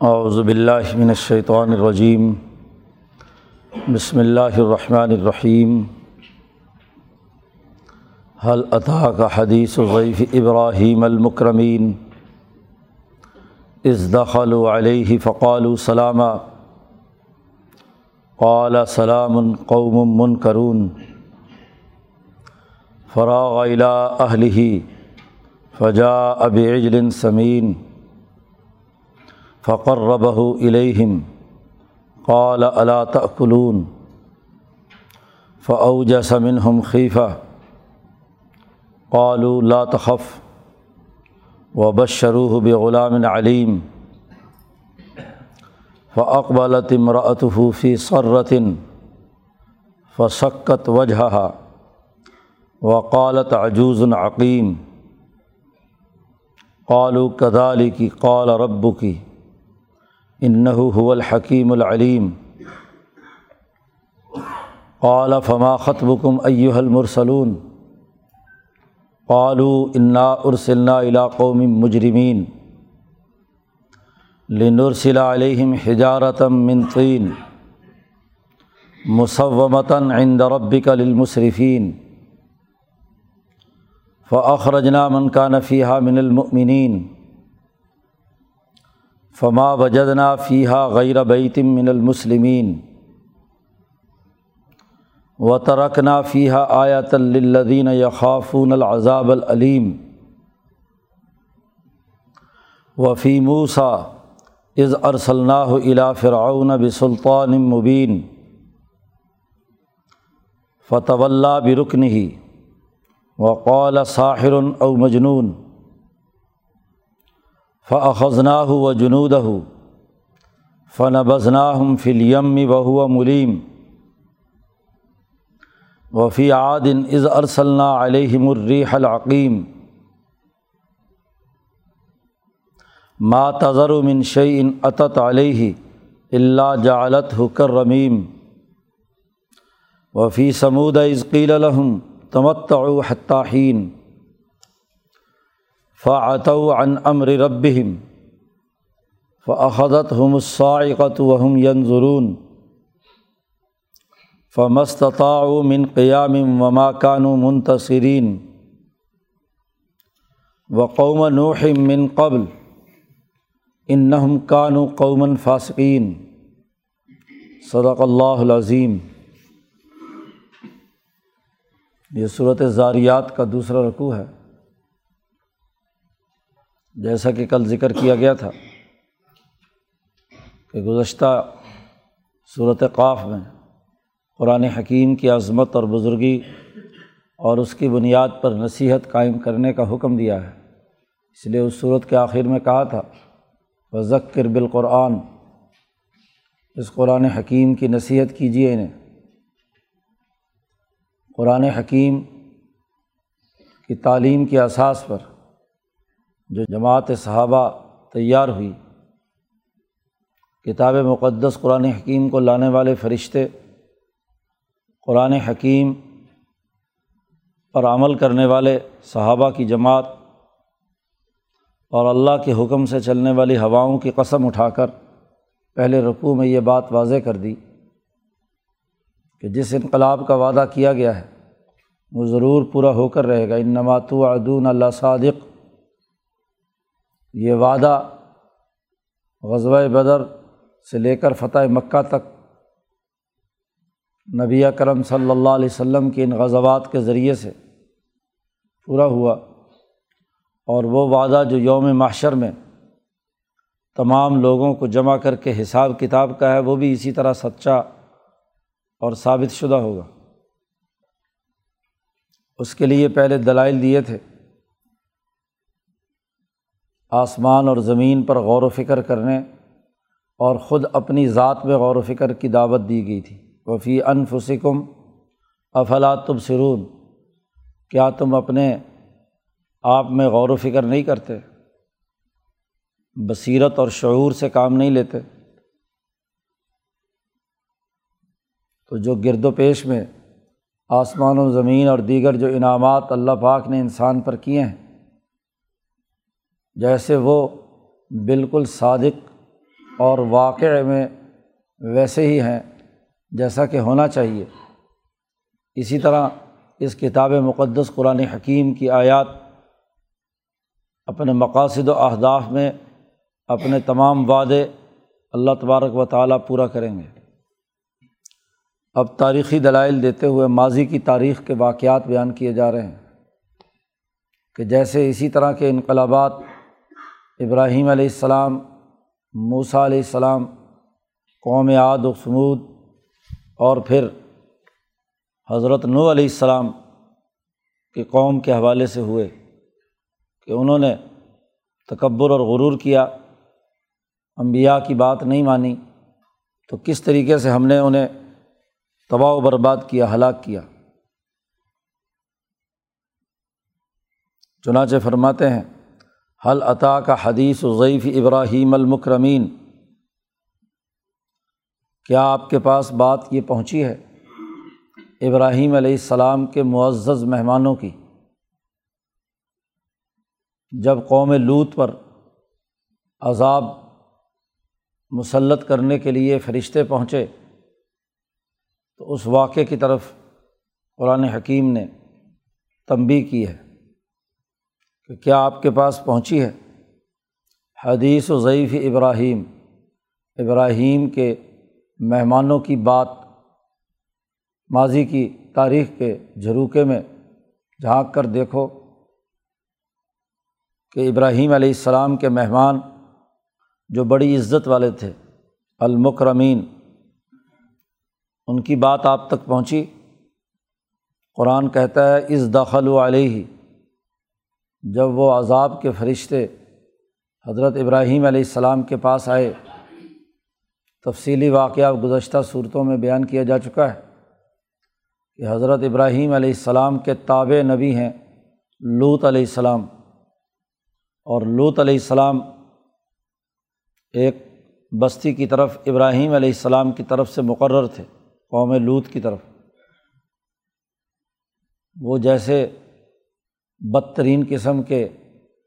اعوذ باللہ من الشیطان الرجیم۔ بسم اللہ الرحمن الرحیم۔ حل کا حدیث ضیف ابراہیم المکرمین۔ از دخلوا علیہ فقالوا سلامہ قال سلام قوم منکرون۔ فراغ الى اہلہ فجاء بعجل سمین۔ فقر ربہ الہم قال الا تأکلون فاوجس منہم خیفہ قالوا، لا تخف. وبشروه بغلام علیم فاقبلت امرأته في صرة فسكت وجهها. وقالت، عجوز عقیم قالوا، كذلك قال ربك. انه هو الحکیم العلیم قال، فما خطبكم ایها المرسلون؟ قالوا انا ارسلنا الى قوم مجرمین لنرسل عليهم حجارة من طين مصومة عند ربك للمسرفين. فأخرجنا من كان فيها من المؤمنين. فما وجدنا فیحہ غیر بیتم من المسلمین و ترکنا فیحہ آیت للذین یخافون العذاب العلیم وفی موسا از ارسلناہ الا فرعون بسلطان مبین فتو اللہ برکن ہی وقال ساحر او مجنون فخذناہ و جنود فن بزناہم فلیم بہو ملیم وفی عادن از ارسلنا علیہم الریح العقیم ما تذر من شعین عطت علیہ اللہ جعلت حکر رمیم وفی سمود عزقیل الحم تمتع حتاحین فعت عن امر ربہم فعدت ہم الصاعقت وہم ینظرون فمستطاع من قیام وما کانوا منتصرین وقوم نوح من قبل انہم کانوا قوما فاسقین صدق اللہ العظیم. یہ صورت زاریات کا دوسرا رقوع ہے۔ جیسا کہ کل ذکر کیا گیا تھا کہ گزشتہ صورت قاف میں قرآن حکیم کی عظمت اور بزرگی اور اس کی بنیاد پر نصیحت قائم کرنے کا حکم دیا ہے۔ اس لیے اس صورت کے آخر میں کہا تھا و ذکر بالقرآن اس قرآن حکیم کی نصیحت کیجیے انہیں۔ قرآن حکیم کی تعلیم کے اساس پر جو جماعت صحابہ تیار ہوئی، کتاب مقدس قرآن حکیم کو لانے والے فرشتے، قرآن حکیم پر عمل کرنے والے صحابہ کی جماعت اور اللہ کے حکم سے چلنے والی ہواؤں کی قسم اٹھا کر پہلے رقوع میں یہ بات واضح کر دی کہ جس انقلاب کا وعدہ کیا گیا ہے، وہ ضرور پورا ہو کر رہے گا۔ ان نماتو ادون اللہ صادق یہ وعدہ غزوہ بدر سے لے کر فتح مکہ تک نبی کرم صلی اللہ علیہ وسلم کے ان غزوات کے ذریعے سے پورا ہوا اور وہ وعدہ جو یوم معاشر میں تمام لوگوں کو جمع کر کے حساب کتاب کا ہے، وہ بھی اسی طرح سچا اور ثابت شدہ ہوگا۔ اس کے لیے پہلے دلائل دیے تھے۔ آسمان اور زمین پر غور و فکر کرنے اور خود اپنی ذات میں غور و فکر کی دعوت دی گئی تھی۔ وفی انفسکم افلاۃ تب سرون کیا تم اپنے آپ میں غور و فکر نہیں کرتے؟ بصیرت اور شعور سے کام نہیں لیتے۔ تو جو گرد و پیش میں آسمان و زمین اور دیگر جو انعامات اللہ پاک نے انسان پر کیے ہیں جیسے وہ بالکل صادق اور واقع میں ویسے ہی ہیں جیسا کہ ہونا چاہیے۔ اسی طرح اس کتاب مقدس قرآن حکیم کی آیات اپنے مقاصد و اہداف میں اپنے تمام وعدے اللہ تبارک و تعالیٰ پورا کریں گے۔ اب تاریخی دلائل دیتے ہوئے ماضی کی تاریخ کے واقعات بیان کیے جا رہے ہیں کہ جیسے اسی طرح کے انقلابات ابراہیم علیہ السلام، موسیٰ علیہ السلام، قوم عاد و سمود اور پھر حضرت نو علیہ السلام کی قوم کے حوالے سے ہوئے کہ انہوں نے تکبر اور غرور کیا امبیا کی بات نہیں مانی، تو کس طریقے سے ہم نے انہیں تباہ و برباد کیا، ہلاک کیا؟ چنانچہ فرماتے ہیں حل عطا کا حدیث ضعیف ابراہیم المکرمین کیا آپ کے پاس بات یہ پہنچی ہے ابراہیم علیہ السلام کے معزز مہمانوں کی؟ جب قوم لوت پر عذاب مسلط کرنے کے لیے فرشتے پہنچے، تو اس واقعے کی طرف قرآن حکیم نے تنبی کی ہے۔ کہ کیا آپ کے پاس پہنچی ہے؟ حدیث و ضعیف ابراہیم ابراہیم کے مہمانوں کی بات، ماضی کی تاریخ کے جھروکے میں جھانک کر دیکھو کہ ابراہیم علیہ السلام کے مہمان جو بڑی عزت والے تھے، المکرمین، ان کی بات آپ تک پہنچی؟ قرآن کہتا ہے اس دخل و علیہ جب وہ عذاب کے فرشتے حضرت ابراہیم علیہ السلام کے پاس آئے، تفصیلی واقعہ گزشتہ صورتوں میں بیان کیا جا چکا ہے کہ حضرت ابراہیم علیہ السلام کے تابع نبی ہیں لوت علیہ السلام۔ اور لوت علیہ السلام ایک بستی کی طرف، ابراہیم علیہ السلام کی طرف سے مقرر تھے، قوم لوت کی طرف۔ وہ جیسے بدترین قسم کے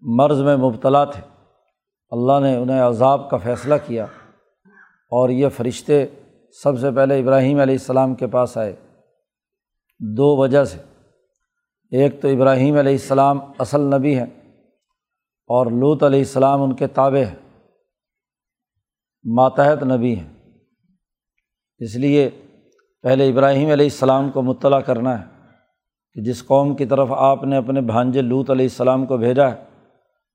مرض میں مبتلا تھے۔ اللہ نے انہیں عذاب کا فیصلہ کیا اور یہ فرشتے سب سے پہلے ابراہیم علیہ السلام کے پاس آئے۔ دو وجہ سے۔ ایک تو ابراہیم علیہ السلام اصل نبی ہیں اور لوت علیہ السلام ان کے تابع ہیں۔ ماتحت نبی ہیں۔ اس لیے پہلے ابراہیم علیہ السلام کو مطلع کرنا ہے۔ کہ جس قوم کی طرف آپ نے اپنے بھانجے لوت علیہ السلام کو بھیجا ہے،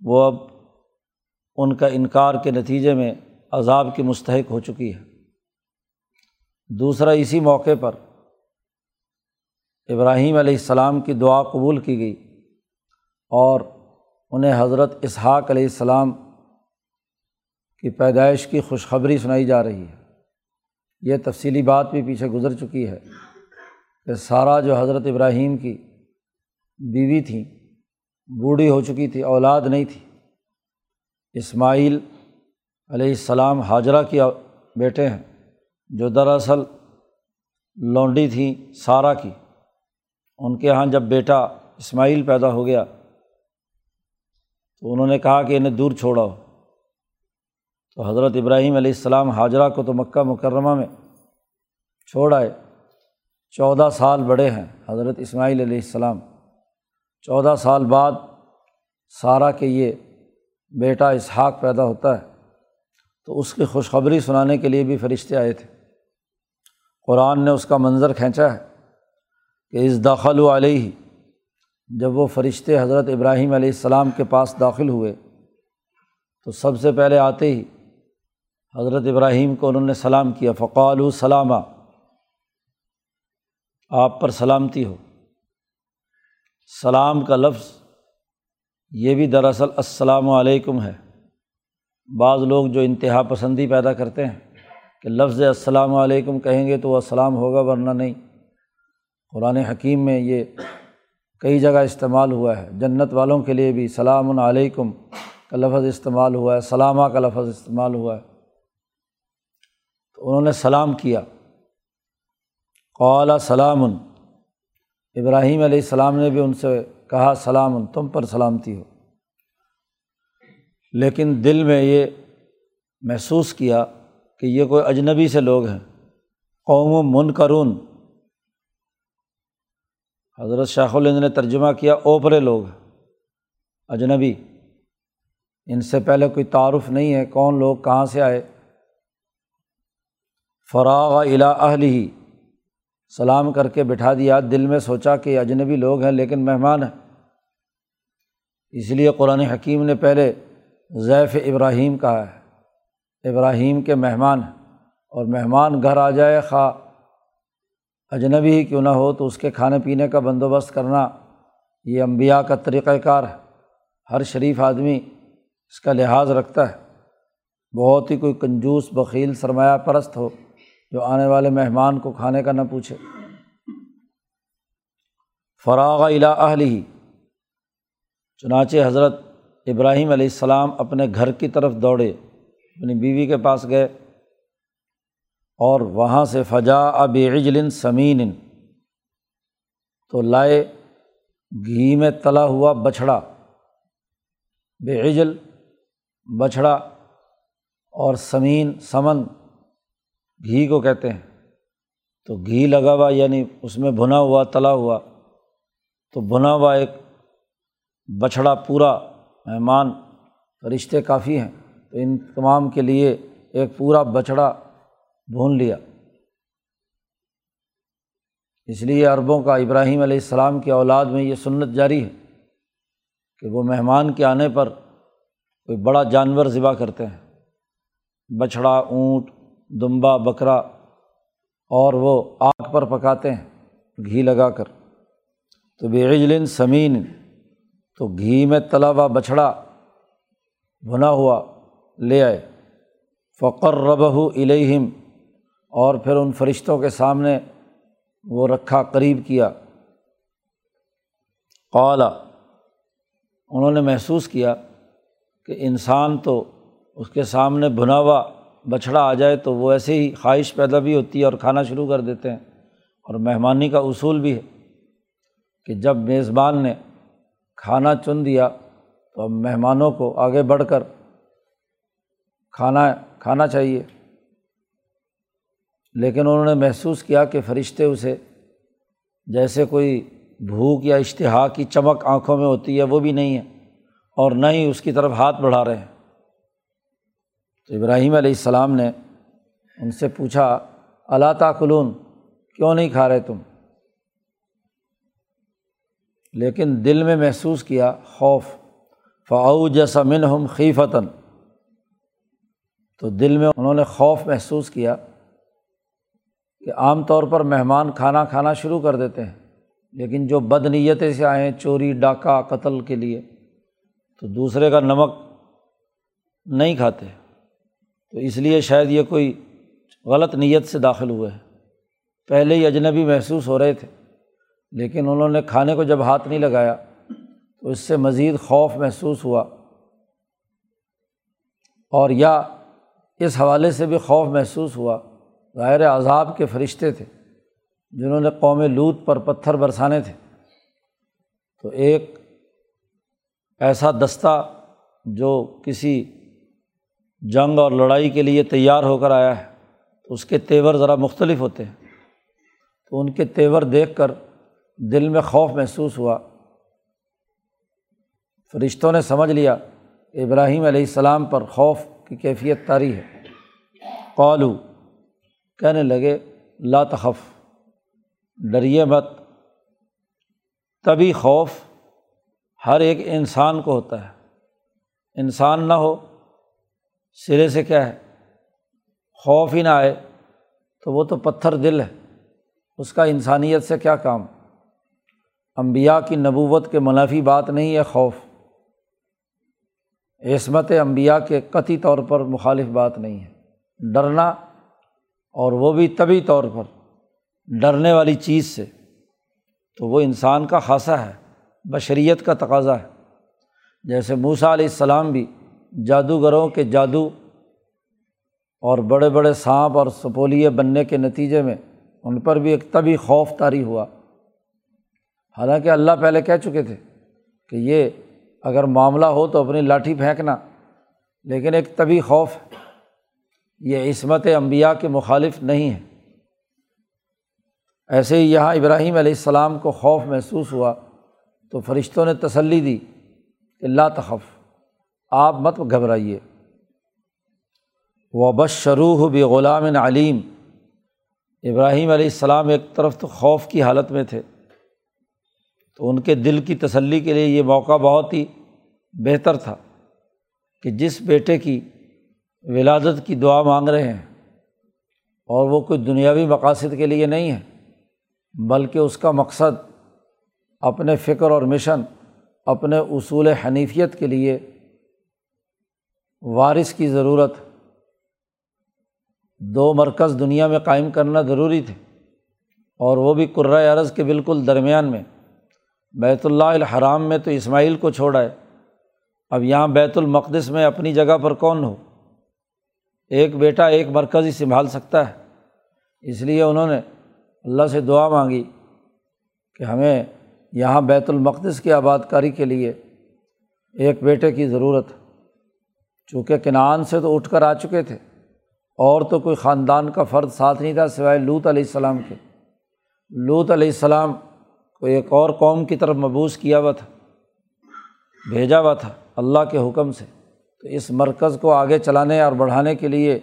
وہ اب ان کا انکار کے نتیجے میں عذاب کی مستحق ہو چکی ہے۔ دوسرا، اسی موقع پر ابراہیم علیہ السلام کی دعا قبول کی گئی اور انہیں حضرت اسحاق علیہ السلام کی پیدائش کی خوشخبری سنائی جا رہی ہے۔ یہ تفصیلی بات بھی پیچھے گزر چکی ہے۔ کہ سارا جو حضرت ابراہیم کی بیوی تھیں، بوڑھی ہو چکی تھی، اولاد نہیں تھی۔ اسماعیل علیہ السلام حاجرہ کی بیٹے ہیں، جو دراصل لونڈی تھیں سارا کی۔ ان کے یہاں جب بیٹا اسماعیل پیدا ہو گیا، تو انہوں نے کہا کہ انہیں دور چھوڑا تو حضرت ابراہیم علیہ السلام حاجرہ کو تو مکہ مکرمہ میں چھوڑ آئے۔ چودہ سال بڑے ہیں حضرت اسماعیل علیہ السلام۔ چودہ سال بعد سارا کے یہ بیٹا اسحاق پیدا ہوتا ہے، تو اس کی خوشخبری سنانے کے لیے بھی فرشتے آئے تھے۔ قرآن نے اس کا منظر کھینچا ہے کہ اس داخل و علیہ، جب وہ فرشتے حضرت ابراہیم علیہ السلام کے پاس داخل ہوئے، تو سب سے پہلے آتے ہی حضرت ابراہیم کو انہوں نے سلام کیا فقال و سلامہ آپ پر سلامتی ہو۔ سلام کا لفظ یہ بھی دراصل السلام علیکم ہے۔ بعض لوگ جو انتہا پسندی پیدا کرتے ہیں کہ لفظ السلام علیکم کہیں گے تو وہ السلام ہوگا ورنہ نہیں۔ قرآن حکیم میں یہ کئی جگہ استعمال ہوا ہے۔ جنت والوں کے لیے بھی سلام علیکم کا لفظ استعمال ہوا ہے، سلامہ کا لفظ استعمال ہوا ہے۔ تو انہوں نے سلام کیا۔ قال، سلام۔ ابراہیم علیہ السلام نے بھی ان سے کہا، سلام، تم پر سلامتی ہو۔ لیکن دل میں یہ محسوس کیا کہ یہ کوئی اجنبی سے لوگ ہیں۔ قوم و من کرون حضرت شاخ الند نے ترجمہ کیا، اوپرے لوگ اجنبی۔ ان سے پہلے کوئی تعارف نہیں ہے، کون لوگ، کہاں سے آئے۔ فراغ الا اہل ہی سلام کر کے بٹھا دیا۔ دل میں سوچا کہ اجنبی لوگ ہیں لیکن مہمان ہیں۔ اس لیے قرآن حکیم نے پہلے ضیف ابراہیم کہا ہے۔ ابراہیم کے مہمان ہیں اور مہمان گھر آ جائے خواہ اجنبی ہی کیوں نہ ہو تو اس کے کھانے پینے کا بندوبست کرنا یہ امبیا کا طریقۂ کار ہے۔ ہر شریف آدمی اس کا لحاظ رکھتا ہے۔ بہت ہی کوئی کنجوس بخیل سرمایہ پرست ہو۔ جو آنے والے مہمان کو کھانے کا نہ پوچھے۔ فراغ الا اہل ہی چنانچہ حضرت ابراہیم علیہ السلام اپنے گھر کی طرف دوڑے، اپنی بیوی کے پاس گئے۔ اور وہاں سے فجا اب عجل سمین۔ تو لائے گھی میں تلا ہوا بچھڑا۔ بے عجل بچھڑا۔ اور سمین، سمن۔ گھی کو کہتے ہیں۔ تو گھی لگا ہوا یعنی اس میں بھنا ہوا، تلا ہوا، تو بھنا ہوا ایک بچھڑا پورا مہمان رشتے کافی ہیں، تو ان تمام کے لیے ایک پورا بچھڑا بھون لیا۔ اس لیے عربوں کا ابراہیم علیہ السلام کی اولاد میں یہ سنت جاری ہے کہ وہ مہمان کے آنے پر کوئی بڑا جانور ذبح کرتے ہیں۔ بچھڑا، اونٹ دمبا، بکرا اور وہ آگ پر پکاتے ہیں، گھی لگا کر۔ تو بےعجل سمین، تو گھی میں تلا ہوا بچھڑا، بھنا ہوا، لے آئے۔ فقر ربہ الہم اور پھر ان فرشتوں کے سامنے وہ رکھا، قریب کیا۔ قالا، انہوں نے محسوس کیا کہ انسان تو اس کے سامنے بھنا ہوا۔ بچھڑا آ جائے تو وہ ایسے ہی خواہش پیدا بھی ہوتی ہے اور کھانا شروع کر دیتے ہیں اور مہمانی کا اصول بھی ہے کہ جب میزبان نے کھانا چن دیا تو اب مہمانوں کو آگے بڑھ کر کھانا کھانا چاہیے۔ لیکن انہوں نے محسوس کیا کہ فرشتے اسے جیسے کوئی بھوک یا اشتہا کی چمک آنکھوں میں ہوتی ہے، وہ بھی نہیں ہے اور نہ ہی اس کی طرف ہاتھ بڑھا رہے ہیں۔ تو ابراہیم علیہ السلام نے ان سے پوچھا اللہ تعقلون کیوں نہیں کھا رہے تم؟ لیکن دل میں محسوس کیا خوف فعو جیسا من ہم خیفتاً تو دل میں انہوں نے خوف محسوس کیا کہ عام طور پر مہمان کھانا کھانا شروع کر دیتے ہیں، لیکن جو بد نیتیں سے آئیں چوری، ڈاکہ، قتل کے لیے، تو دوسرے کا نمک نہیں کھاتے۔ تو اس لیے شاید یہ کوئی غلط نیت سے داخل ہوئے ہیں۔ پہلے ہی اجنبی محسوس ہو رہے تھے، لیکن انہوں نے کھانے کو جب ہاتھ نہیں لگایا تو اس سے مزید خوف محسوس ہوا۔ اور یا اس حوالے سے بھی خوف محسوس ہوا ظاہر عذاب کے فرشتے تھے جنہوں نے قوم لوت پر پتھر برسانے تھے۔ تو ایک ایسا دستہ جو کسی جنگ اور لڑائی کے لیے تیار ہو کر آیا ہے، تو اس کے تیور ذرا مختلف ہوتے ہیں۔ تو ان کے تیور دیکھ کر دل میں خوف محسوس ہوا۔ فرشتوں نے سمجھ لیا کہ ابراہیم علیہ السلام پر خوف کی کیفیت تاری ہے۔ قالو، کہنے لگے، لا تخف، ڈریے مت۔ تبھی خوف ہر ایک انسان کو ہوتا ہے۔ انسان نہ ہو سرے سے کیا ہے؟ خوف ہی نہ آئے، تو وہ تو پتھر دل ہے۔ اس کا انسانیت سے کیا کام؟ امبیا کی نبوت کے منافی بات نہیں ہے خوف۔ عصمت امبیا کے قطعی طور پر مخالف بات نہیں ہے۔ ڈرنا اور وہ بھی طبی طور پر ڈرنے والی چیز سے۔ تو وہ انسان کا خاصہ ہے، بشریت کا تقاضا ہے۔ جیسے موسا علیہ السلام بھی جادوگروں کے جادو اور بڑے بڑے سانپ اور سپولیے بننے کے نتیجے میں ان پر بھی ایک طبی خوف طاری ہوا۔ حالانکہ اللہ پہلے کہہ چکے تھے کہ یہ اگر معاملہ ہو تو اپنی لاٹھی پھینکنا، لیکن ایک طبی خوف یہ عصمت انبیاء کے مخالف نہیں ہے۔ ایسے ہی یہاں ابراہیم علیہ السلام کو خوف محسوس ہوا تو فرشتوں نے تسلی دی کہ اللہ تخف۔ آپ مت گھبرائیے۔ و بش شروع بھی غلام علیم ابراہیم علیہ السلام ایک طرف تو خوف کی حالت میں تھے۔ تو ان کے دل کی تسلی کے لیے یہ موقع بہت ہی بہتر تھا کہ جس بیٹے کی ولادت کی دعا مانگ رہے ہیں اور وہ کوئی دنیاوی مقاصد کے لیے نہیں ہے، بلکہ اس کا مقصد اپنے فکر اور مشن، اپنے اصول حنیفیت کے لیے وارث کی ضرورت دو مرکز دنیا میں قائم کرنا ضروری تھے اور وہ بھی قرۂۂ عرض کے بالکل درمیان میں۔ بیت اللہ الحرام میں تو اسماعیل کو چھوڑا ہے۔ اب یہاں بیت المقدس میں اپنی جگہ پر کون ہو؟ ایک بیٹا ایک مرکز ہی سنبھال سکتا ہے۔ اس لیے انہوں نے اللہ سے دعا مانگی کہ ہمیں یہاں بیت المقدس کی آباد کاری کے لیے ایک بیٹے کی ضرورت چونکہ کنعان سے تو اٹھ کر آ چکے تھے۔ اور تو کوئی خاندان کا فرد ساتھ نہیں تھا سوائے لوت علیہ السلام کے۔ لوت علیہ السلام کو ایک اور قوم کی طرف مبوس کیا ہوا تھا، بھیجا ہوا تھا اللہ کے حکم سے۔ تو اس مرکز کو آگے چلانے اور بڑھانے کے لیے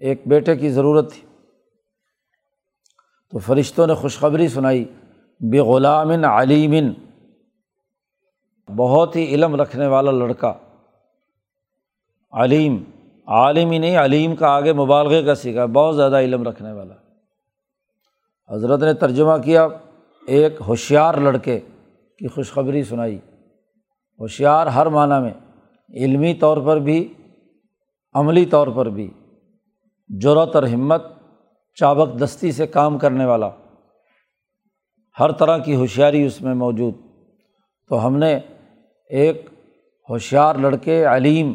ایک بیٹے کی ضرورت تھی۔ تو فرشتوں نے خوشخبری سنائی بے غلام علیمن بہت ہی علم رکھنے والا لڑکا۔ علیم، عالم ہی نہیں، علیم کا آگے مبالغے کا سیکھا، بہت زیادہ علم رکھنے والا۔ حضرت نے ترجمہ کیا، ایک ہوشیار لڑکے کی خوشخبری سنائی۔ ہوشیار ہر معنیٰ میں، علمی طور پر بھی، عملی طور پر بھی۔ جرت اور ہمت، چابک دستی سے کام کرنے والا۔ ہر طرح کی ہوشیاری اس میں موجود۔ تو ہم نے ایک ہوشیار لڑکے، علیم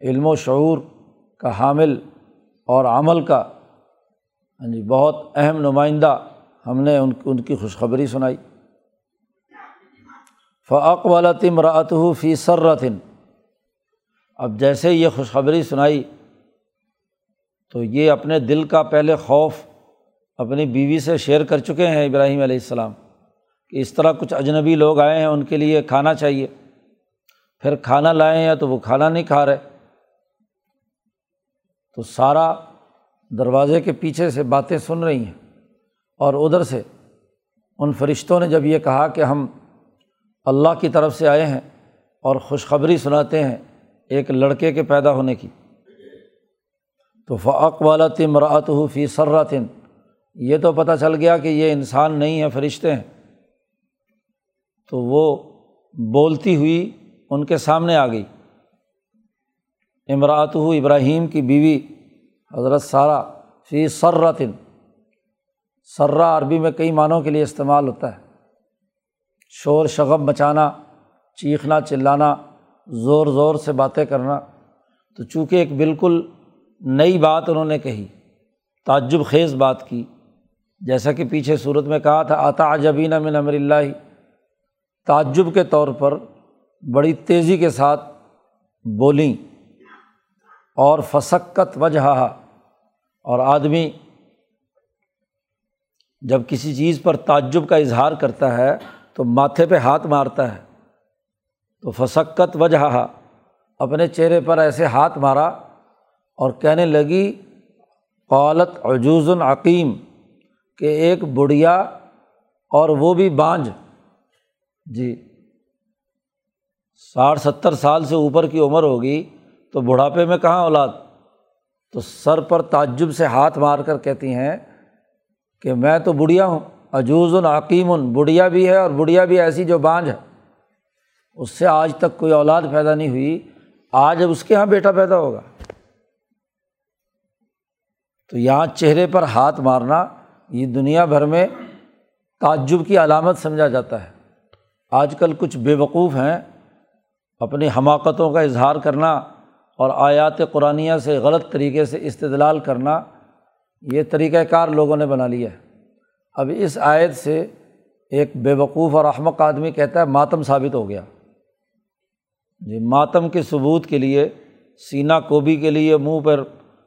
علم و شعور کا حامل اور عمل کا ہاں جی بہت اہم نمائندہ ہم نے ان ان کی خوشخبری سنائی۔ فعق والا تم رات ہو فی سرتن اب جیسے یہ خوشخبری سنائی، تو یہ اپنے دل کا پہلے خوف اپنی بیوی سے شیئر کر چکے ہیں ابراہیم علیہ السلام، کہ اس طرح کچھ اجنبی لوگ آئے ہیں، ان کے لیے کھانا چاہیے۔ پھر کھانا لائے ہیں تو وہ کھانا نہیں کھا رہے۔ تو سارا دروازے کے پیچھے سے باتیں سن رہی ہیں اور ادھر سے ان فرشتوں نے جب یہ کہا کہ ہم اللہ کی طرف سے آئے ہیں اور خوشخبری سناتے ہیں ایک لڑکے کے پیدا ہونے کی، تو فعق والا تم رات ہو فی سراتن یہ تو پتہ چل گیا کہ یہ انسان نہیں ہے، فرشتے ہیں۔ تو وہ بولتی ہوئی ان کے سامنے آ گئی۔ امراۃ ہو ابراہیم کی بیوی حضرت سارہ فی سراتن سرا عربی میں کئی معنوں کے لیے استعمال ہوتا ہے۔ شور شغب مچانا، چیخنا، چلانا، زور زور سے باتیں کرنا۔ تو چونکہ ایک بالکل نئی بات انہوں نے کہی، تعجب خیز بات کی۔ جیسا کہ پیچھے صورت میں کہا تھا آتا عجبین من امر اللہ۔ تعجب کے طور پر بڑی تیزی کے ساتھ بولیں۔ اور فسکت وجہ اور آدمی جب کسی چیز پر تعجب کا اظہار کرتا ہے تو ماتھے پہ ہاتھ مارتا ہے، تو فسکت وجہ اپنے چہرے پر ایسے ہاتھ مارا اور کہنے لگی، قالت عجوز العقیم کہ ایک بڑھیا اور وہ بھی بانجھ جی ساٹھ ستر سال سے اوپر کی عمر ہوگی۔ تو بڑھاپے میں کہاں اولاد؟ تو سر پر تعجب سے ہاتھ مار کر کہتی ہیں کہ میں تو بڑھیا ہوں عجوز العقیم بڑھیا بھی ہے اور بڑھیا بھی ایسی جو بانجھ ہے۔ اس سے آج تک کوئی اولاد پیدا نہیں ہوئی، آج اب اس کے یہاں بیٹا پیدا ہوگا۔ تو یہاں چہرے پر ہاتھ مارنا، یہ دنیا بھر میں تعجب کی علامت سمجھا جاتا ہے۔ آج کل کچھ بے وقوف ہیں، اپنی حماقتوں کا اظہار کرنا اور آیات قرآن سے غلط طریقے سے استدلال کرنا یہ طریقۂ کار لوگوں نے بنا لیا ہے۔ اب اس آیت سے ایک بے وقوف اور احمق آدمی کہتا ہے ماتم ثابت ہو گیا۔ جی ماتم کے ثبوت کے لیے سینا کوبی کے لیے، منہ پر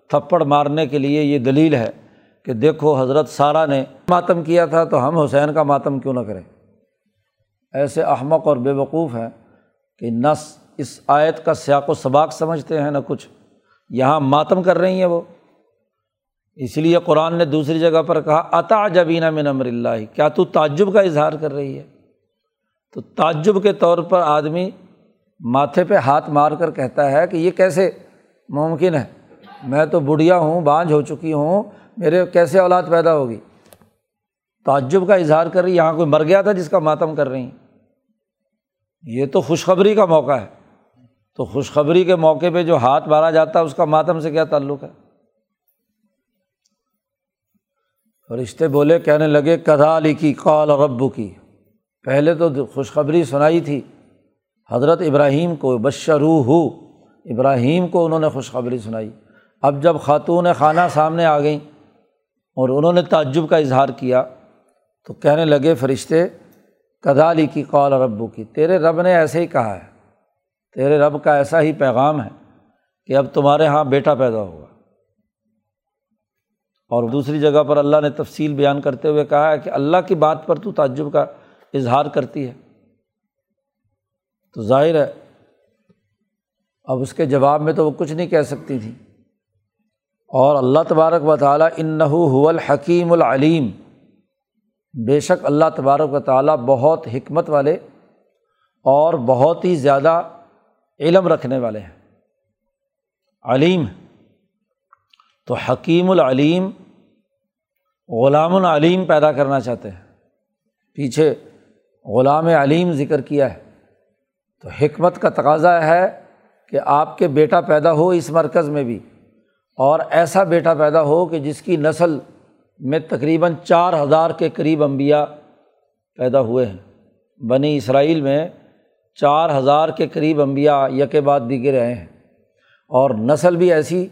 تھپڑ مارنے کے لیے یہ دلیل ہے کہ دیکھو حضرت سارہ نے ماتم کیا تھا تو ہم حسین کا ماتم کیوں نہ کریں۔ ایسے احمق اور بے وقوف ہیں کہ نہ اس آیت کا سیاق و سباق سمجھتے ہیں نہ کچھ۔ یہاں ماتم کر رہی ہیں وہ۔ اس لیے قرآن نے دوسری جگہ پر کہا عطا جبینہ من امر اللہ، کیا تو تعجب کا اظہار کر رہی ہے؟ تو تعجب کے طور پر آدمی ماتھے پہ ہاتھ مار کر کہتا ہے کہ یہ کیسے ممکن ہے؟ میں تو بڑھیا ہوں، بانجھ ہو چکی ہوں، میرے کیسے اولاد پیدا ہوگی؟ تعجب کا اظہار کر رہی یہاں کوئی مر گیا تھا جس کا ماتم کر رہی ہیں؟ یہ تو خوشخبری کا موقع ہے۔ تو خوشخبری کے موقع پہ جو ہاتھ مارا جاتا ہے، اس کا ماتم سے کیا تعلق ہے؟ رشتے بولے، کہنے لگے کدا علی کی قال ربو کی پہلے تو خوشخبری سنائی تھی حضرت ابراہیم کو بشرو ہو ابراہیم کو انہوں نے خوشخبری سنائی۔ اب جب خاتون خانہ سامنے آ گئیں اور انہوں نے تعجب کا اظہار کیا، تو کہنے لگے فرشتے کدالی کی قول ربو کی تیرے رب نے ایسے ہی کہا ہے۔ تیرے رب کا ایسا ہی پیغام ہے کہ اب تمہارے یہاں بیٹا پیدا ہوگا۔ اور دوسری جگہ پر اللہ نے تفصیل بیان کرتے ہوئے کہا ہے کہ اللہ کی بات پر تو تعجب کا اظہار کرتی ہے۔ تو ظاہر ہے، اب اس کے جواب میں تو وہ کچھ نہیں کہہ سکتی تھی۔ اور اللہ تبارک و تعالیٰ ان علم رکھنے والے ہیں۔ علیم، تو حکیم العلیم، غلام العلیم پیدا کرنا چاہتے ہیں۔ پیچھے غلام علیم ذکر کیا ہے۔ تو حکمت کا تقاضا ہے کہ آپ کے بیٹا پیدا ہو اس مرکز میں بھی، اور ایسا بیٹا پیدا ہو کہ جس کی نسل میں تقریباً چار ہزار کے قریب انبیاء پیدا ہوئے ہیں۔ بنی اسرائیل میں چار ہزار کے قریب انبیاء یک بعد دیگر رہے ہیں۔ اور نسل بھی ایسی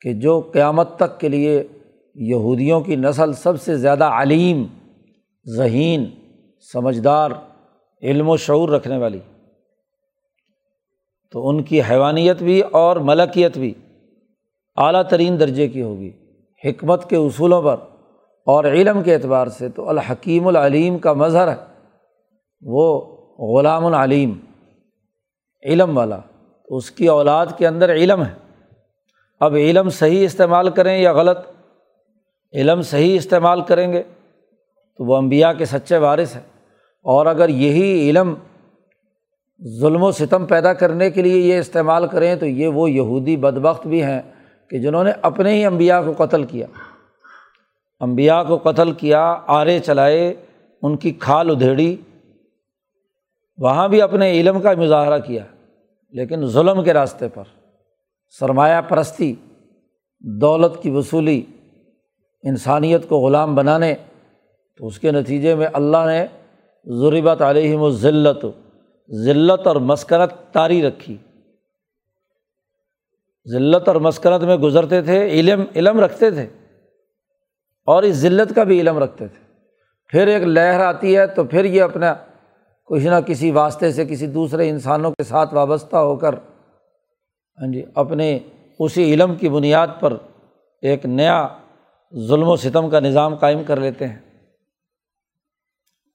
کہ جو قیامت تک کے لیے یہودیوں کی نسل سب سے زیادہ علیم، ذہین، سمجھدار، علم و شعور رکھنے والی۔ تو ان کی حیوانیت بھی اور ملکیت بھی اعلیٰ ترین درجے کی ہوگی۔ حکمت کے اصولوں پر اور علم کے اعتبار سے تو الحکیم العلیم کا مظہر ہے۔ وہ غلام العلیم، علم والا۔ تو اس کی اولاد کے اندر علم ہے۔ اب علم صحیح استعمال کریں یا غلط؟ علم صحیح استعمال کریں گے تو وہ انبیاء کے سچے وارث ہیں۔ اور اگر یہی علم ظلم و ستم پیدا کرنے کے لیے یہ استعمال کریں تو یہ وہ یہودی بدبخت بھی ہیں کہ جنہوں نے اپنے ہی امبیا کو قتل کیا۔ امبیا کو قتل کیا، آرے چلائے، ان کی کھال ادھیڑی وہاں بھی اپنے علم کا مظاہرہ کیا، لیکن ظلم کے راستے پر، سرمایہ پرستی، دولت کی وصولی، انسانیت کو غلام بنانے، تو اس کے نتیجے میں اللہ نے ضربت علیہم و ذلت ذلت اور مسکرت طاری رکھی۔ ذلت اور مسکرت میں گزرتے تھے، علم علم رکھتے تھے، اور اس ذلت کا بھی علم رکھتے تھے۔ پھر ایک لہر آتی ہے، تو پھر یہ اپنا کسی نہ کسی واسطے سے کسی دوسرے انسانوں کے ساتھ وابستہ ہو کر ہاں جی اپنے اسی علم کی بنیاد پر ایک نیا ظلم و ستم کا نظام قائم کر لیتے ہیں۔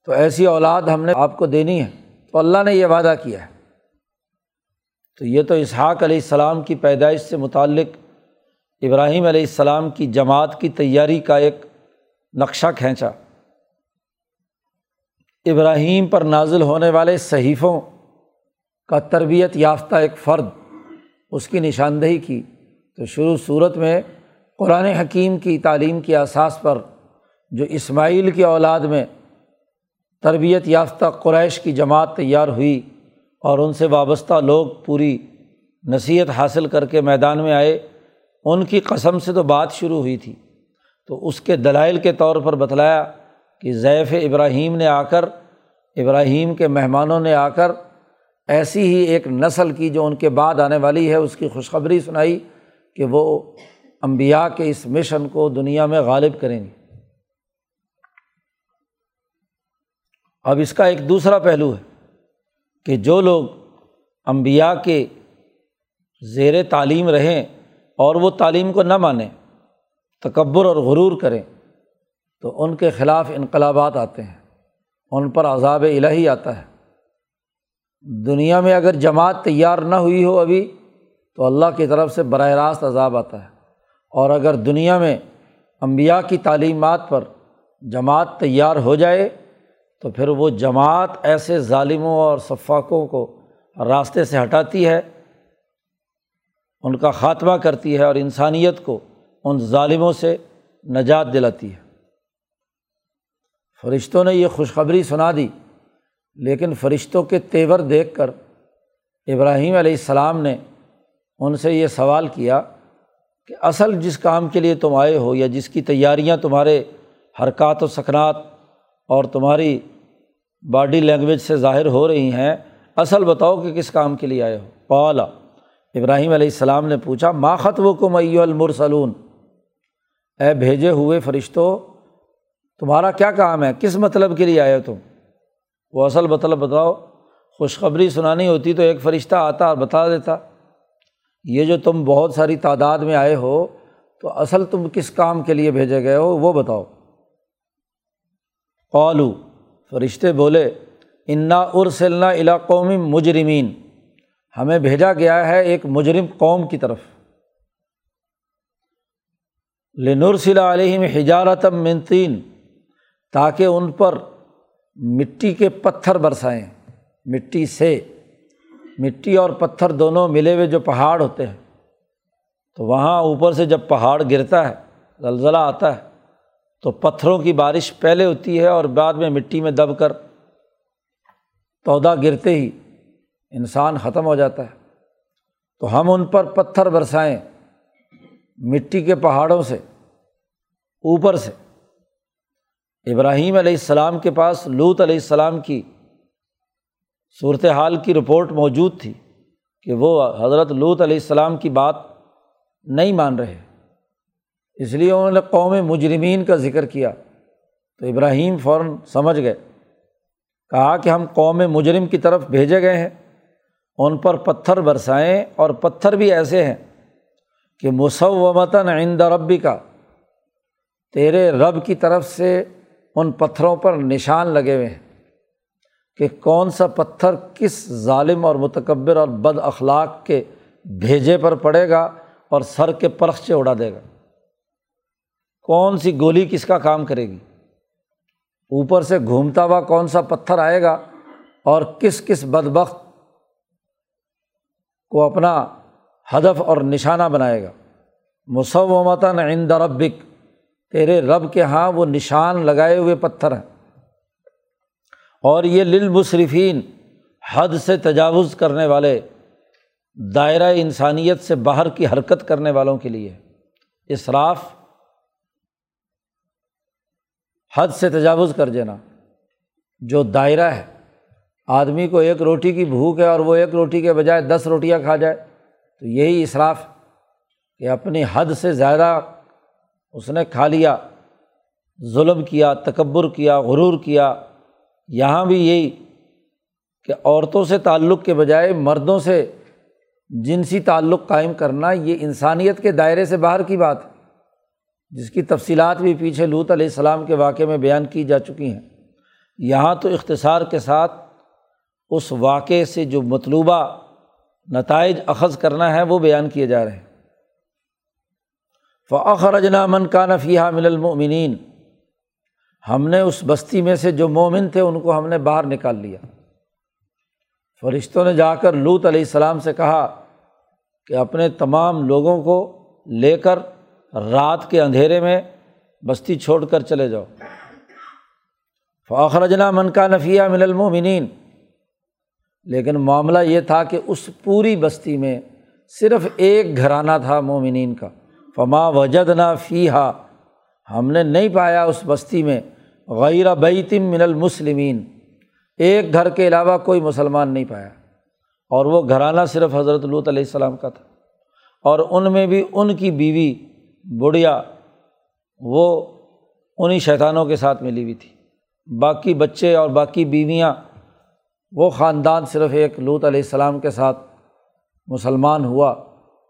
تو ایسی اولاد ہم نے آپ کو دینی ہے، تو اللہ نے یہ وعدہ کیا ہے۔ تو یہ تو اسحاق علیہ السلام کی پیدائش سے متعلق ابراہیم علیہ السلام کی جماعت کی تیاری کا ایک نقشہ کھینچا۔ ابراہیم پر نازل ہونے والے صحیفوں کا تربیت یافتہ ایک فرد اس کی نشاندہی کی۔ تو شروع صورت میں قرآن حکیم کی تعلیم کے اساس پر جو اسماعیل کی اولاد میں تربیت یافتہ قریش کی جماعت تیار ہوئی اور ان سے وابستہ لوگ پوری نصیحت حاصل کر کے میدان میں آئے، ان کی قسم سے تو بات شروع ہوئی تھی۔ تو اس کے دلائل کے طور پر بتلایا کہ ضیف ابراہیم نے آ کر، ابراہیم کے مہمانوں نے آ کر ایسی ہی ایک نسل کی جو ان کے بعد آنے والی ہے، اس کی خوشخبری سنائی کہ وہ امبیا کے اس مشن کو دنیا میں غالب کریں گے۔ اب اس کا ایک دوسرا پہلو ہے کہ جو لوگ امبیا کے زیر تعلیم رہیں اور وہ تعلیم کو نہ مانیں، تکبر اور غرور کریں تو ان کے خلاف انقلابات آتے ہیں، ان پر عذاب الہی آتا ہے۔ دنیا میں اگر جماعت تیار نہ ہوئی ہو ابھی، تو اللہ کی طرف سے براہ راست عذاب آتا ہے۔ اور اگر دنیا میں امبیا کی تعلیمات پر جماعت تیار ہو جائے، تو پھر وہ جماعت ایسے ظالموں اور صفاقوں کو راستے سے ہٹاتی ہے، ان کا خاتمہ کرتی ہے اور انسانیت کو ان ظالموں سے نجات دلاتی ہے۔ فرشتوں نے یہ خوشخبری سنا دی، لیکن فرشتوں کے تیور دیکھ کر ابراہیم علیہ السلام نے ان سے یہ سوال کیا کہ اصل جس کام کے لیے تم آئے ہو یا جس کی تیاریاں تمہارے حرکات و سکنات اور تمہاری باڈی لینگویج سے ظاہر ہو رہی ہیں، اصل بتاؤ کہ کس کام کے لیے آئے ہو۔ پالا ابراہیم علیہ السلام نے پوچھا ماخت و کو میو المرسلون؟ اے بھیجے ہوئے فرشتوں تمہارا کیا کام ہے؟ کس مطلب کے لیے آئے ہو تم؟ وہ اصل مطلب بتاؤ۔ خوشخبری سنانی ہوتی تو ایک فرشتہ آتا اور بتا دیتا۔ یہ جو تم بہت ساری تعداد میں آئے ہو، تو اصل تم کس کام کے لیے بھیجے گئے ہو؟ وہ بتاؤ۔ قالو، فرشتے بولے، انا ارسلنا الا قومی مجرمین ہمیں بھیجا گیا ہے ایک مجرم قوم کی طرف۔ لنورسلا علیہم حجارتم منتین تاکہ ان پر مٹی کے پتھر برسائیں۔ مٹی سے، مٹی اور پتھر دونوں ملے ہوئے جو پہاڑ ہوتے ہیں۔ تو وہاں اوپر سے جب پہاڑ گرتا ہے، زلزلہ آتا ہے، تو پتھروں کی بارش پہلے ہوتی ہے اور بعد میں مٹی میں دب کر تودا گرتے ہی انسان ختم ہو جاتا ہے۔ تو ہم ان پر پتھر برسائیں مٹی کے پہاڑوں سے، اوپر سے۔ ابراہیم علیہ السلام کے پاس لوت علیہ السلام کی صورت حال کی رپورٹ موجود تھی کہ وہ حضرت لوت علیہ السلام کی بات نہیں مان رہے۔ اس لیے انہوں نے قوم مجرمین کا ذکر کیا۔ تو ابراہیم فوراً سمجھ گئے، کہا کہ ہم قوم مجرم کی طرف بھیجے گئے ہیں۔ ان پر پتھر برسائیں اور پتھر بھی ایسے ہیں کہ مصومتاً عند ربی کا تیرے رب کی طرف سے ان پتھروں پر نشان لگے ہوئے ہیں کہ کون سا پتھر کس ظالم اور متکبر اور بد اخلاق کے بھیجے پر پڑے گا اور سر کے پرخچے اڑا دے گا۔ کون سی گولی کس کا کام کرے گی؟ اوپر سے گھومتا ہوا کون سا پتھر آئے گا اور کس کس بد بخت کو اپنا ہدف اور نشانہ بنائے گا؟ مسومتاً عند ربک۔ تیرے رب کے یہاں وہ نشان لگائے ہوئے پتھر ہیں۔ اور یہ للمصرفین حد سے تجاوز کرنے والے دائرۂ انسانیت سے باہر کی حرکت کرنے والوں کے لیے اصراف حد سے تجاوز کر دینا جو دائرہ ہے۔ آدمی کو ایک روٹی کی بھوک ہے اور وہ ایک روٹی کے بجائے دس روٹیاں کھا جائے۔ تو یہی اصراف کہ اپنی حد سے زیادہ اس نے کھا لیا، ظلم کیا، تکبر کیا، غرور کیا۔ یہاں بھی یہی کہ عورتوں سے تعلق کے بجائے مردوں سے جنسی تعلق قائم کرنا یہ انسانیت کے دائرے سے باہر کی بات ہے۔ جس کی تفصیلات بھی پیچھے لوت علیہ السلام کے واقعے میں بیان کی جا چکی ہیں۔ یہاں تو اختصار کے ساتھ اس واقعے سے جو مطلوبہ نتائج اخذ کرنا ہے وہ بیان کیے جا رہے ہیں۔ فخرجنا من کا نفیہ مل المؤمنین ہم نے اس بستی میں سے جو مومن تھے، ان کو ہم نے باہر نکال لیا۔ فرشتوں نے جا کر لوت علیہ السلام سے کہا کہ اپنے تمام لوگوں کو لے کر رات کے اندھیرے میں بستی چھوڑ کر چلے جاؤ۔ فخرجنا من کا نفیہ مل المؤمنین لیکن معاملہ یہ تھا کہ اس پوری بستی میں صرف ایک گھرانہ تھا مومنین کا۔ فما وجد نہ فی ہا ہم نے نہیں پایا اس بستی میں غیر بیتم من المسلمین۔ ایک گھر کے علاوہ کوئی مسلمان نہیں پایا۔ اور وہ گھرانہ صرف حضرت لط علیہ السلام کا تھا۔ اور ان میں بھی ان کی بیوی، بڑھیا، وہ انہیں شیطانوں کے ساتھ ملی ہوئی تھی۔ باقی بچے اور باقی بیویاں، وہ خاندان صرف ایک لوت علیہ السلام کے ساتھ مسلمان ہوا۔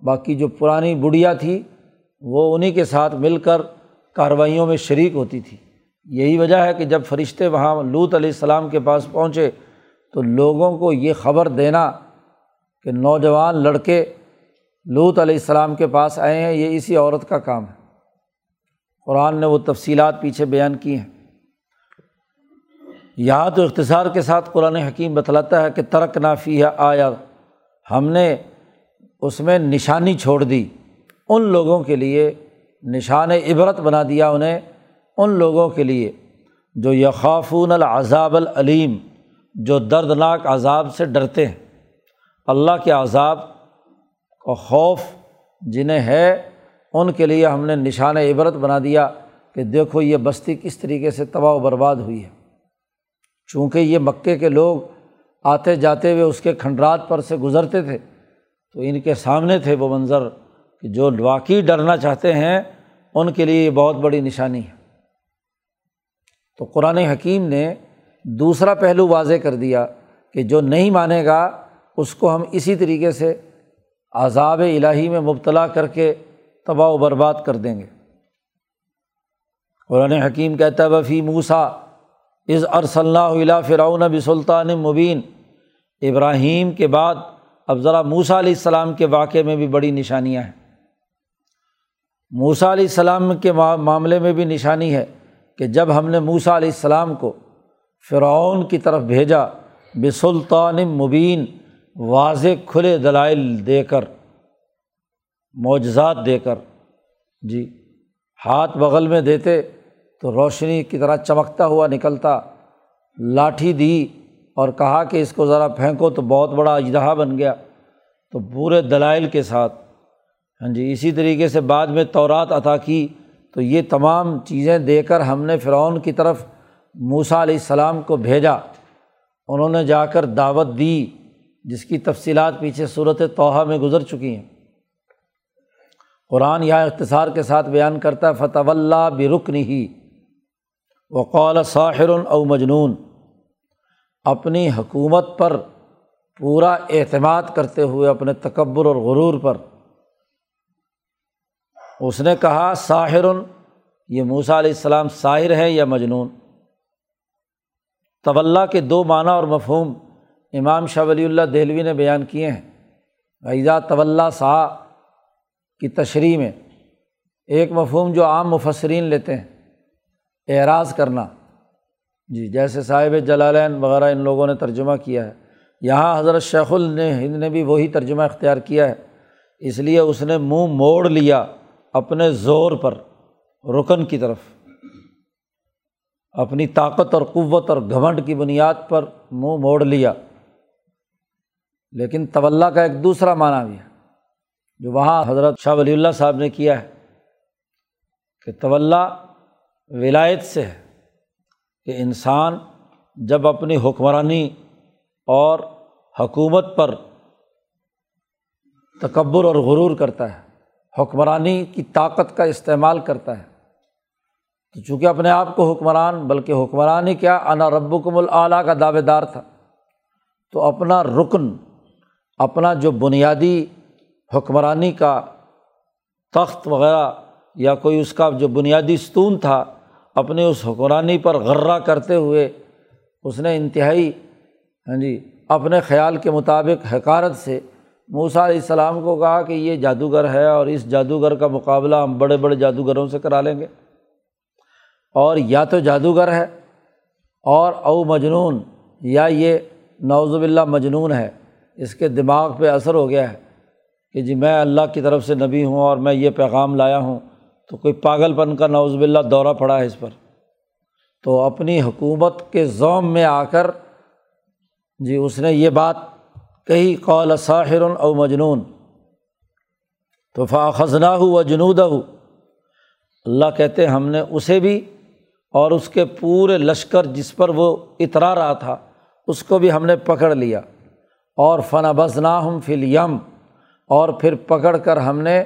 باقی جو پرانی بڑھیا تھی وہ انہیں کے ساتھ مل کر کارروائیوں میں شریک ہوتی تھی۔ یہی وجہ ہے کہ جب فرشتے وہاں لوت علیہ السلام کے پاس پہنچے تو لوگوں کو یہ خبر دینا کہ نوجوان لڑکے لوت علیہ السلام کے پاس آئے ہیں، یہ اسی عورت کا کام ہے۔ قرآن نے وہ تفصیلات پیچھے بیان کی ہیں۔ یہاں تو اختصار کے ساتھ قرآن حکیم بتلاتا ہے کہ ترک نافی ہے آیا ہم نے اس میں نشانی چھوڑ دی۔ ان لوگوں کے لیے نشان عبرت بنا دیا انہیں، ان لوگوں کے لیے جو یقافون العذاب العلیم، جو دردناک عذاب سے ڈرتے ہیں۔ اللہ کے عذاب کا خوف جنہیں ہے، ان کے لیے ہم نے نشان عبرت بنا دیا کہ دیکھو یہ بستی کس طریقے سے تباہ و برباد ہوئی ہے۔ چونکہ یہ مکے کے لوگ آتے جاتے ہوئے اس کے کھنڈرات پر سے گزرتے تھے، تو ان کے سامنے تھے وہ منظر کہ جو واقعی ڈرنا چاہتے ہیں، ان کے لیے یہ بہت بڑی نشانی ہے۔ تو قرآن حکیم نے دوسرا پہلو واضح کر دیا کہ جو نہیں مانے گا، اس کو ہم اسی طریقے سے عذاب الہی میں مبتلا کر کے تباہ و برباد کر دیں گے۔ قرآن حکیم کہتا ہے وفی موسا از ارصل فرعون بسلطان مبین ابراہیم کے بعد اب ذرا موسا علیہ السلام کے واقعے میں بھی بڑی نشانیاں ہیں۔ موسا علیہ السلام کے معاملے میں بھی نشانی ہے کہ جب ہم نے موسا علیہ السلام کو فرعون کی طرف بھیجا بسلطان مبین، واضح کھلے دلائل دے کر، معجزات دے کر جی ہاتھ بغل میں دیتے تو روشنی کی طرح چمکتا ہوا نکلتا، لاٹھی دی اور کہا کہ اس کو ذرا پھینکو تو بہت بڑا اجدہا بن گیا۔ تو پورے دلائل کے ساتھ ہاں جی اسی طریقے سے بعد میں تورات عطا کی۔ تو یہ تمام چیزیں دے کر ہم نے فرعون کی طرف موسا علیہ السلام کو بھیجا۔ انہوں نے جا کر دعوت دی، جس کی تفصیلات پیچھے صورت توحہ میں گزر چکی ہیں۔ قرآن یہاں اختصار کے ساتھ بیان کرتا ہے فتح اللہ برکن ہی وقال ساحر او مجنون اپنی حکومت پر پورا اعتماد کرتے ہوئے، اپنے تکبر اور غرور پر اس نے کہا، ساحر، یہ موسا علیہ السلام ساحر ہے یا مجنون؟ طلّہ کے دو معنیٰ اور مفہوم امام شاہ ولی اللہ دہلوی نے بیان کیے ہیں۔ غیزہ طلّہ سا کی تشریح میں ایک مفہوم جو عام مفسرین لیتے ہیں، اعراض کرنا۔ جی جیسے صاحب جلالین وغیرہ ان لوگوں نے ترجمہ کیا ہے۔ یہاں حضرت شیخ نے ہند نے بھی وہی ترجمہ اختیار کیا ہے، اس لیے اس نے منہ موڑ لیا۔ اپنے زور پر، رکن کی طرف، اپنی طاقت اور قوت اور گھمنڈ کی بنیاد پر منہ موڑ لیا۔ لیکن طلّہ کا ایک دوسرا معنی بھی ہے، جو وہاں حضرت شاہ ولی اللہ صاحب نے کیا ہے کہ طلّہ ولایت سے ہے کہ انسان جب اپنی حکمرانی اور حکومت پر تکبر اور غرور کرتا ہے۔ حکمرانی کی طاقت کا استعمال کرتا ہے۔ تو چونکہ اپنے آپ کو حکمران، بلکہ حکمرانی کیا؟ انا ربکم العلیٰ کا دعوے دار تھا۔ تو اپنا رکن، اپنا جو بنیادی حکمرانی کا تخت وغیرہ، یا کوئی اس کا جو بنیادی ستون تھا اپنی اس حکمرانی پر غرہ کرتے ہوئے اس نے انتہائی ہاں جی اپنے خیال کے مطابق حکارت سے موسا علیہ السلام کو کہا کہ یہ جادوگر ہے اور اس جادوگر کا مقابلہ ہم بڑے بڑے جادوگروں سے کرا لیں گے۔ اور یا تو جادوگر ہے اور او مجنون، یا یہ نوزب اللہ مجنون ہے۔ اس کے دماغ پہ اثر ہو گیا ہے کہ جی میں اللہ کی طرف سے نبی ہوں اور میں یہ پیغام لایا ہوں، تو کوئی پاگل پن کا نوزب اللہ دورہ پڑا ہے اس پر۔ تو اپنی حکومت کے زوم میں آ کر جی اس نے یہ بات کہی قول ساحر او مجنون، تو فا ہو و جنود ہو اللہ کہتے ہم نے اسے بھی اور اس کے پورے لشکر جس پر وہ اترا رہا تھا، اس کو بھی ہم نے پکڑ لیا۔ اور فنا بزنا ہم فل یم اور پھر پکڑ کر ہم نے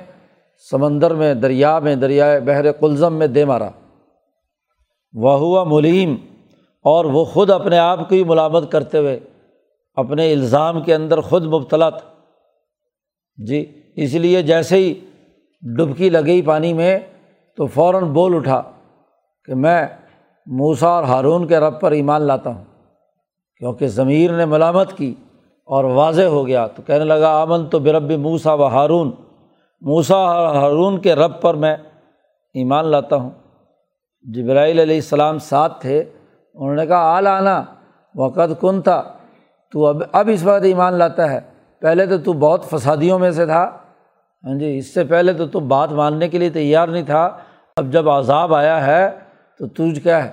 سمندر میں، دریا میں، دریائے بحر کلزم میں دے مارا۔ وہ ہوا ملیم، اور وہ خود اپنے آپ کو ہی ملامت کرتے ہوئے اپنے الزام کے اندر خود مبتلا تھا۔ جی اس لیے جیسے ہی ڈبکی لگی پانی میں تو فوراً بول اٹھا کہ میں موسا اور ہارون کے رب پر ایمان لاتا ہوں، کیونکہ ضمیر نے ملامت کی اور واضح ہو گیا۔ تو کہنے لگا امن تو برب موسا و ہارون۔ موسا اور ہارون کے رب پر میں ایمان لاتا ہوں۔ جبرائیل علیہ السلام ساتھ تھے، انہوں نے کہا، آل آنا وقت کن تھا تو اب اب اس وقت ایمان لاتا ہے۔ پہلے تو تو بہت فسادیوں میں سے تھا۔ ہاں جی اس سے پہلے تو تو بات ماننے کے لیے تیار نہیں تھا۔ اب جب عذاب آیا ہے تو تجھ کیا ہے؟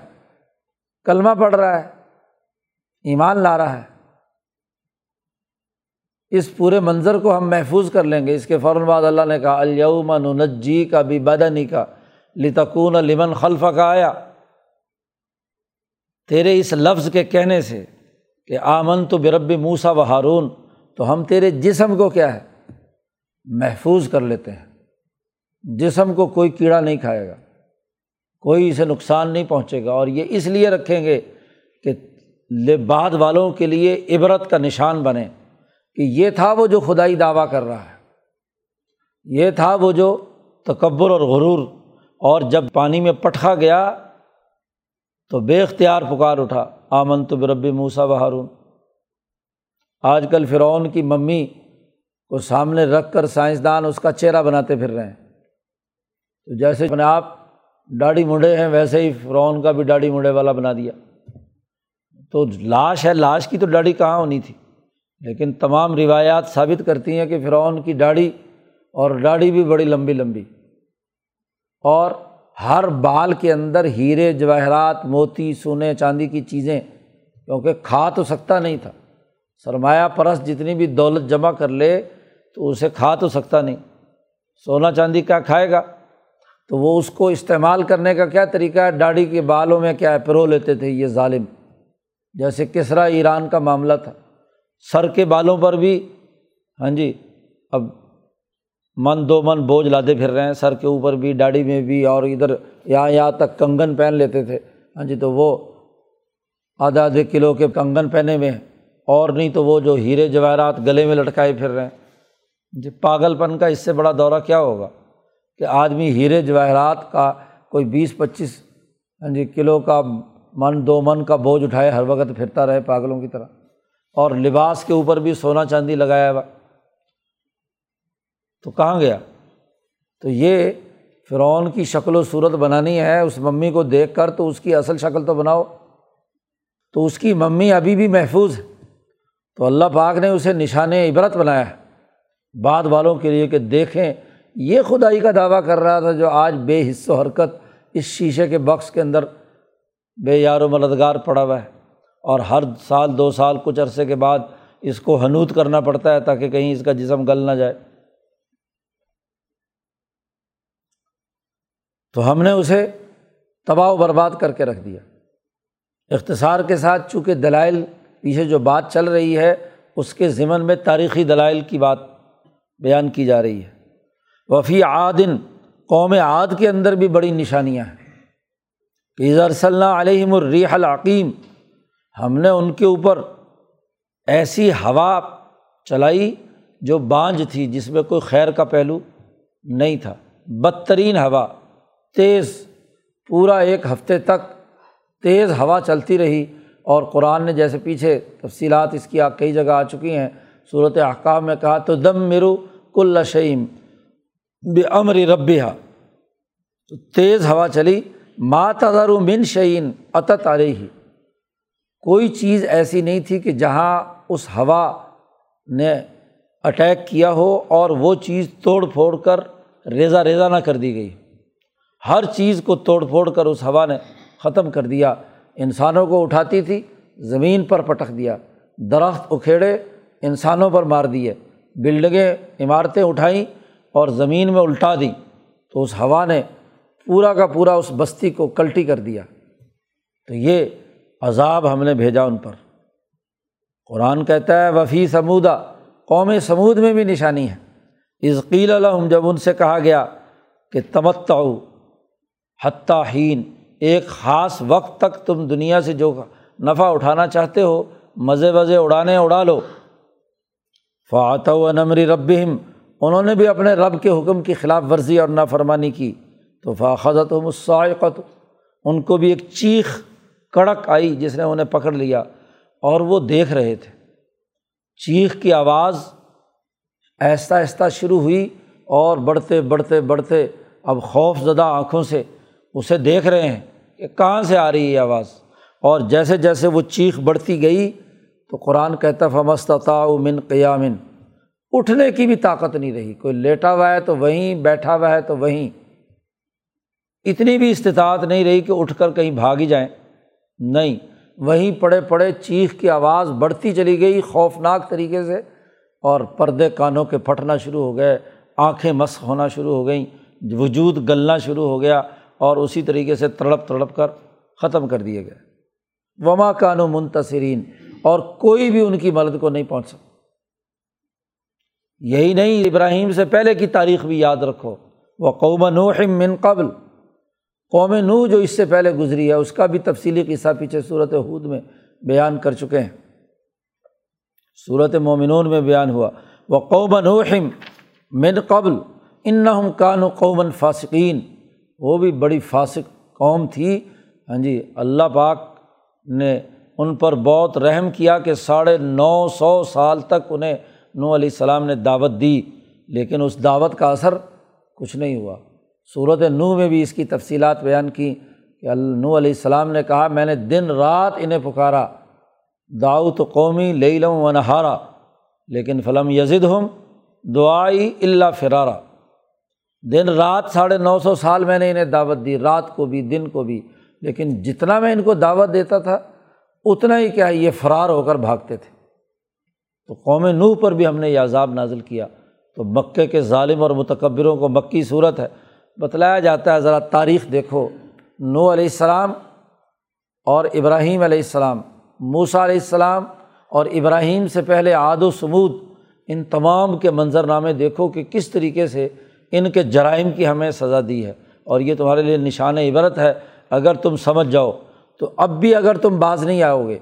کلمہ پڑھ رہا ہے۔ ایمان لا رہا ہے۔ اس پورے منظر کو ہم محفوظ کر لیں گے۔ اس کے فوراً بعد اللہ نے کہا الوم نجی کا بھی بدنی کا لتکون لمن خلف کا آیا۔ تیرے اس لفظ کے کہنے سے کہ آمن تو برب موسا و ہارون، تو ہم تیرے جسم کو کیا ہے؟ محفوظ کر لیتے ہیں۔ جسم کو کوئی کیڑا نہیں کھائے گا، کوئی اسے نقصان نہیں پہنچے گا، اور یہ اس لیے رکھیں گے کہ بعد والوں کے لیے عبرت کا نشان بنے کہ یہ تھا وہ جو خدائی دعویٰ کر رہا ہے۔ یہ تھا وہ جو تکبر اور غرور، اور جب پانی میں پٹخا گیا تو بے اختیار پکار اٹھا آمن تو بربی موسا بہارون آج کل فرعون کی ممی کو سامنے رکھ کر سائنسدان اس کا چہرہ بناتے پھر رہے ہیں۔ تو جیسے اپنے آپ ڈاڑی منڈے ہیں، ویسے ہی فرعون کا بھی ڈاڑی منڈے والا بنا دیا۔ تو لاش ہے، لاش کی تو ڈاڑی کہاں ہونی تھی؟ لیکن تمام روایات ثابت کرتی ہیں کہ فرعون کی ڈاڑی اور ڈاڑی بھی بڑی لمبی لمبی۔ اور ہر بال کے اندر ہیرے، جواہرات، موتی، سونے، چاندی کی چیزیں، کیونکہ کھا تو سکتا نہیں تھا۔ سرمایہ پرست جتنی بھی دولت جمع کر لے، تو اسے کھا تو سکتا نہیں۔ سونا، چاندی کیا کھائے گا؟ تو وہ اس کو استعمال کرنے کا کیا طریقہ ہے؟ ڈاڑی کے بالوں میں کیا ہے؟ پرو لیتے تھے یہ ظالم۔ جیسے کسرا ایران کا معاملہ تھا۔ سر کے بالوں پر بھی۔ ہاں جی اب من دو من بوجھ لاتے پھر رہے ہیں۔ سر کے اوپر بھی، ڈاڑی میں بھی اور ادھر یہاں یہاں تک کنگن پہن لیتے تھے۔ ہاں جی تو وہ آدھا آدھے کلو کے کنگن پہنے ہوئے ہیں۔ اور نہیں تو وہ جو ہیرے جواہرات گلے میں لٹکائے پھر رہے ہیں۔ ہاں جی پاگل پن کا اس سے بڑا دورہ کیا ہوگا؟ کہ آدمی ہیرے جواہرات کا کوئی بیس، پچیس ہاں جی کلو کا من دو من کا بوجھ اٹھائے، ہر وقت پھرتا رہے پاگلوں کی طرح۔ اور لباس کے اوپر بھی سونا چاندی لگایا ہوا۔ تو کہاں گیا؟ تو یہ فرعون کی شکل و صورت بنانی ہے، اس ممی کو دیکھ کر تو اس کی اصل شکل تو بناؤ۔ تو اس کی ممی ابھی بھی محفوظ ہے۔ تو اللہ پاک نے اسے نشان عبرت بنایا ہے۔ بعد والوں کے لیے کہ دیکھیں، یہ خدائی کا دعویٰ کر رہا تھا جو آج بے حص و حرکت اس شیشے کے بکس کے اندر بے یار و مددگار پڑا ہوا ہے۔ اور ہر سال، دو سال، کچھ عرصے کے بعد اس کو حنوت کرنا پڑتا ہے تاکہ کہیں اس کا جسم گل نہ جائے۔ تو ہم نے اسے تباہ و برباد کر کے رکھ دیا۔ اختصار کے ساتھ چونکہ دلائل پیچھے جو بات چل رہی ہے، اس کے ضمن میں تاریخی دلائل کی بات بیان کی جا رہی ہے۔ وفی عادن قوم عاد کے اندر بھی بڑی نشانیاں ہیں۔ کہ صلی اللہ علیہم الریح العقیم، ہم نے ان کے اوپر ایسی ہوا چلائی جو بانجھ تھی جس میں کوئی خیر کا پہلو نہیں تھا۔ بدترین ہوا۔ تیز، پورا ایک ہفتے تک تیز ہوا چلتی رہی اور قرآن نے جیسے پیچھے تفصیلات اس کی کئی جگہ آ چکی ہیں۔ صورت احکام میں کہا تو دم مرو کل شعیم بے امر ربیہ تو تیز ہوا چلی تذر من شعین عطت علیہ۔ کوئی چیز ایسی نہیں تھی کہ جہاں اس ہوا نے اٹیک کیا ہو اور وہ چیز توڑ پھوڑ کر ریزا ریزا نہ کر دی گئی۔ ہر چیز کو توڑ پھوڑ کر اس ہوا نے ختم کر دیا۔ انسانوں کو اٹھاتی تھی، زمین پر پٹک دیا۔ درخت اکھیڑے انسانوں پر مار دیے۔ بلڈنگیں، عمارتیں اٹھائیں اور زمین میں الٹا دیں۔ تو اس ہوا نے پورا کا پورا اس بستی کو کلٹی کر دیا۔ تو یہ عذاب ہم نے بھیجا ان پر۔ قرآن کہتا ہے، وفی سمودا قوم سمود میں بھی نشانی ہے۔ عزقیل الحم جب ان سے کہا گیا کہ تمتعو حتٰین ایک خاص وقت تک تم دنیا سے جو نفع اٹھانا چاہتے ہو، مزے وزے اڑانے اڑا لو۔ فعت و نمری ربہم انہوں نے بھی اپنے رب کے حکم کی خلاف ورزی اور نافرمانی کی۔ تو فاخذت و مسائقت ان کو بھی ایک چیخ، کڑک آئی جس نے انہیں پکڑ لیا اور وہ دیکھ رہے تھے۔ چیخ کی آواز آہستہ آہستہ شروع ہوئی اور بڑھتے بڑھتے بڑھتے اب خوف زدہ آنکھوں سے اسے دیکھ رہے ہیں کہ کہاں سے آ رہی ہے آواز؟ اور جیسے جیسے وہ چیخ بڑھتی گئی تو قرآن کہتا فمستتا من قیامن اٹھنے کی بھی طاقت نہیں رہی۔ کوئی لیٹا ہوا ہے تو وہیں، بیٹھا ہوا ہے تو وہیں۔ اتنی بھی استطاعت نہیں رہی کہ اٹھ کر کہیں بھاگ ہی جائیں۔ نہیں، وہیں پڑے پڑے چیخ کی آواز بڑھتی چلی گئی خوفناک طریقے سے۔ اور پردے کانوں کے پھٹنا شروع ہو گئے، آنکھیں مسق ہونا شروع ہو گئیں، وجود گلنا شروع ہو گیا۔ اور اسی طریقے سے تڑپ تڑپ کر ختم کر دیے گئے۔ وما کانو منتصرین، اور کوئی بھی ان کی مدد کو نہیں پہنچ سکتا یہی نہیں، ابراہیم سے پہلے کی تاریخ بھی یاد رکھو۔ وہ قوم نوحم من قبل، قوم نو جو اس سے پہلے گزری ہے، اس کا بھی تفصیلی قصہ پیچھے صورت حود میں بیان کر چکے ہیں۔ صورت مومنون میں بیان ہوا۔ وہ قوم نوحم من قبل ان نہ قوم فاسقین۔ وہ بھی بڑی فاسق قوم تھی۔ ہاں جی اللہ پاک نے ان پر بہت رحم کیا کہ ساڑھے نو سو سال تک انہیں نو علیہ السلام نے دعوت دی، لیکن اس دعوت کا اثر کچھ نہیں ہوا۔ صورت نو میں بھی اس کی تفصیلات بیان کی کہ نو علیہ السلام نے کہا، میں نے دن رات انہیں پکارا۔ داؤت قومی لے لوں و نہارا، لیکن فلم یزد ہم دعائی اللہ فرارا۔ دن رات ساڑھے نو سو سال میں نے انہیں دعوت دی، رات کو بھی، دن کو بھی۔ لیکن جتنا میں ان کو دعوت دیتا تھا، اتنا ہی کیا یہ فرار ہو کر بھاگتے تھے۔ تو قوم نوح پر بھی ہم نے یہ عذاب نازل کیا۔ تو مکے کے ظالم اور متکبروں کو مکی صورت ہے۔ بتلایا جاتا ہے، ذرا تاریخ دیکھو۔ نو علیہ السلام اور ابراہیم علیہ السلام موسا علیہ السلام اور ابراہیم سے پہلے عاد و سمود، ان تمام کے منظر نامے دیکھو کہ کس طریقے سے ان کے جرائم کی ہمیں سزا دی ہے اور یہ تمہارے لیے نشان عبرت ہے، اگر تم سمجھ جاؤ تو اب بھی اگر تم باز نہیں آؤ گے،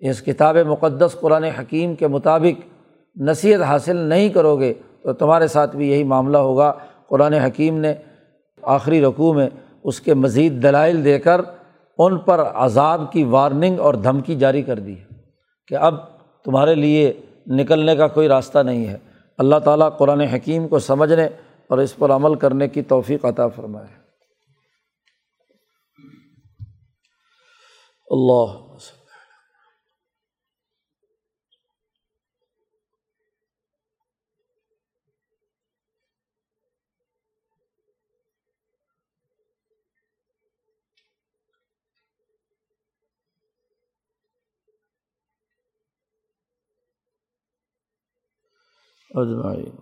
اس کتاب مقدس قرآن حکیم کے مطابق نصیحت حاصل نہیں کرو گے تو تمہارے ساتھ بھی یہی معاملہ ہوگا۔ قرآن حکیم نے آخری رقوع میں اس کے مزید دلائل دے کر ان پر عذاب کی وارننگ اور دھمکی جاری کر دی ہے کہ اب تمہارے لیے نکلنے کا کوئی راستہ نہیں ہے۔ اللہ تعالیٰ قرآن حکیم کو سمجھنے اور اس پر عمل کرنے کی توفیق عطا فرمائے۔ اللہ اجمعین۔